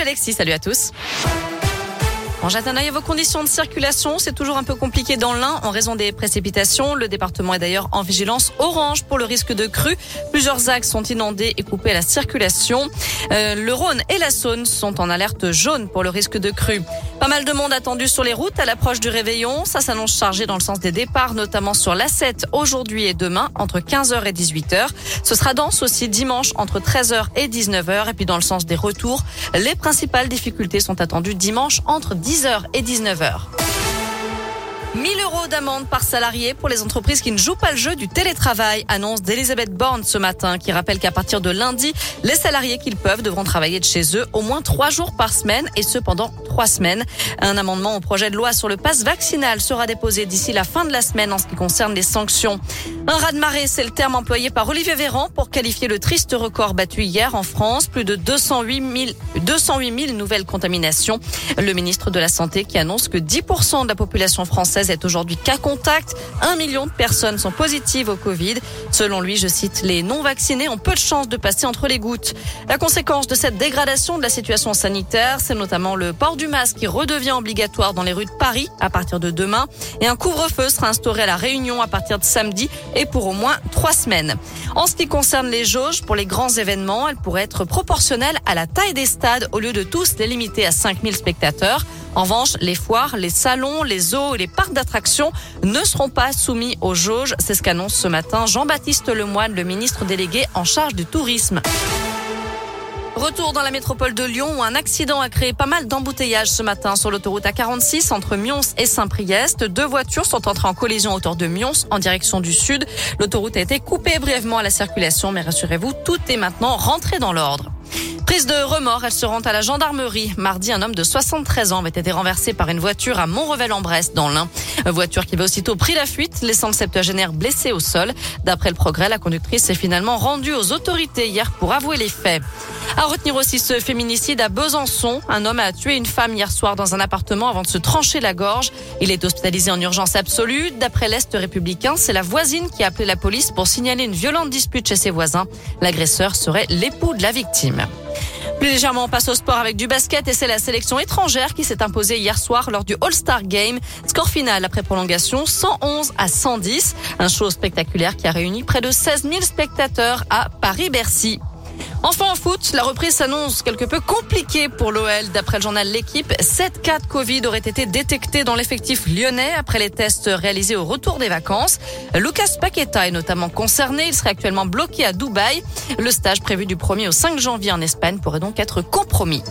Alexis, salut à tous. On jette un œil à vos conditions de circulation. C'est toujours un peu compliqué dans l'Ain en raison des précipitations. Le département est d'ailleurs en vigilance orange pour le risque de crue. Plusieurs axes sont inondés et coupés à la circulation. Euh, le Rhône et la Saône sont en alerte jaune pour le risque de crue. Pas mal de monde attendu sur les routes à l'approche du réveillon. Ça s'annonce chargé dans le sens des départs, notamment sur l'A7 aujourd'hui et demain entre 15h et 18h. Ce sera dense aussi dimanche entre 13h et 19h. Et puis dans le sens des retours, les principales difficultés sont attendues dimanche entre 10 10h et 19h. 1000 euros d'amende par salarié pour les entreprises qui ne jouent pas le jeu du télétravail, annonce d'Elisabeth Borne ce matin, qui rappelle qu'à partir de lundi, les salariés qu'ils peuvent devront travailler de chez eux au moins trois jours par semaine et ce pendant trois semaines. Un amendement au projet de loi sur le pass vaccinal sera déposé d'ici la fin de la semaine en ce qui concerne les sanctions. Un raz-de-marée, c'est le terme employé par Olivier Véran pour qualifier le triste record battu hier en France. Plus de 208 000, 208 000 nouvelles contaminations. Le ministre de la Santé qui annonce que 10% de la population française est aujourd'hui cas contact. Un million de personnes sont positives au Covid. Selon lui, je cite, les non vaccinés ont peu de chances de passer entre les gouttes. La conséquence de cette dégradation de la situation sanitaire, c'est notamment le port du masque qui redevient obligatoire dans les rues de Paris à partir de demain et un couvre-feu sera instauré à la Réunion à partir de samedi pour au moins trois semaines. En ce qui concerne les jauges, pour les grands événements, elles pourraient être proportionnelles à la taille des stades au lieu de tous les limiter à 5000 spectateurs. En revanche, les foires, les salons, les zoos et les parcs d'attractions ne seront pas soumis aux jauges. C'est ce qu'annonce ce matin Jean-Baptiste Lemoine, le ministre délégué en charge du tourisme. Retour dans la métropole de Lyon où un accident a créé pas mal d'embouteillages ce matin sur l'autoroute A46 entre Mions et Saint-Priest. Deux voitures sont entrées en collision autour de Mions en direction du sud. L'autoroute a été coupée brièvement à la circulation, mais rassurez-vous, tout est maintenant rentré dans l'ordre. De remords, elle se rend à la gendarmerie. Mardi, un homme de 73 ans avait été renversé par une voiture à Montrevel-en-Bresse dans l'Ain. Voiture qui avait aussitôt pris la fuite, laissant le septuagénaire blessé au sol. D'après le progrès, la conductrice s'est finalement rendue aux autorités hier pour avouer les faits. À retenir aussi ce féminicide à Besançon. Un homme a tué une femme hier soir dans un appartement avant de se trancher la gorge. Il est hospitalisé en urgence absolue. D'après l'Est républicain, c'est la voisine qui a appelé la police pour signaler une violente dispute chez ses voisins. L'agresseur serait l'époux de la victime. Plus légèrement, on passe au sport avec du basket et c'est la sélection étrangère qui s'est imposée hier soir lors du All-Star Game. Score final après prolongation 111 à 110. Un show spectaculaire qui a réuni près de 16 000 spectateurs à Paris-Bercy. Enfin en foot, la reprise s'annonce quelque peu compliquée pour l'OL. D'après le journal L'équipe, 7 cas de Covid auraient été détectés dans l'effectif lyonnais après les tests réalisés au retour des vacances. Lucas Paqueta est notamment concerné. Il serait actuellement bloqué à Dubaï. Le stage prévu du 1er au 5 janvier en Espagne pourrait donc être compromis.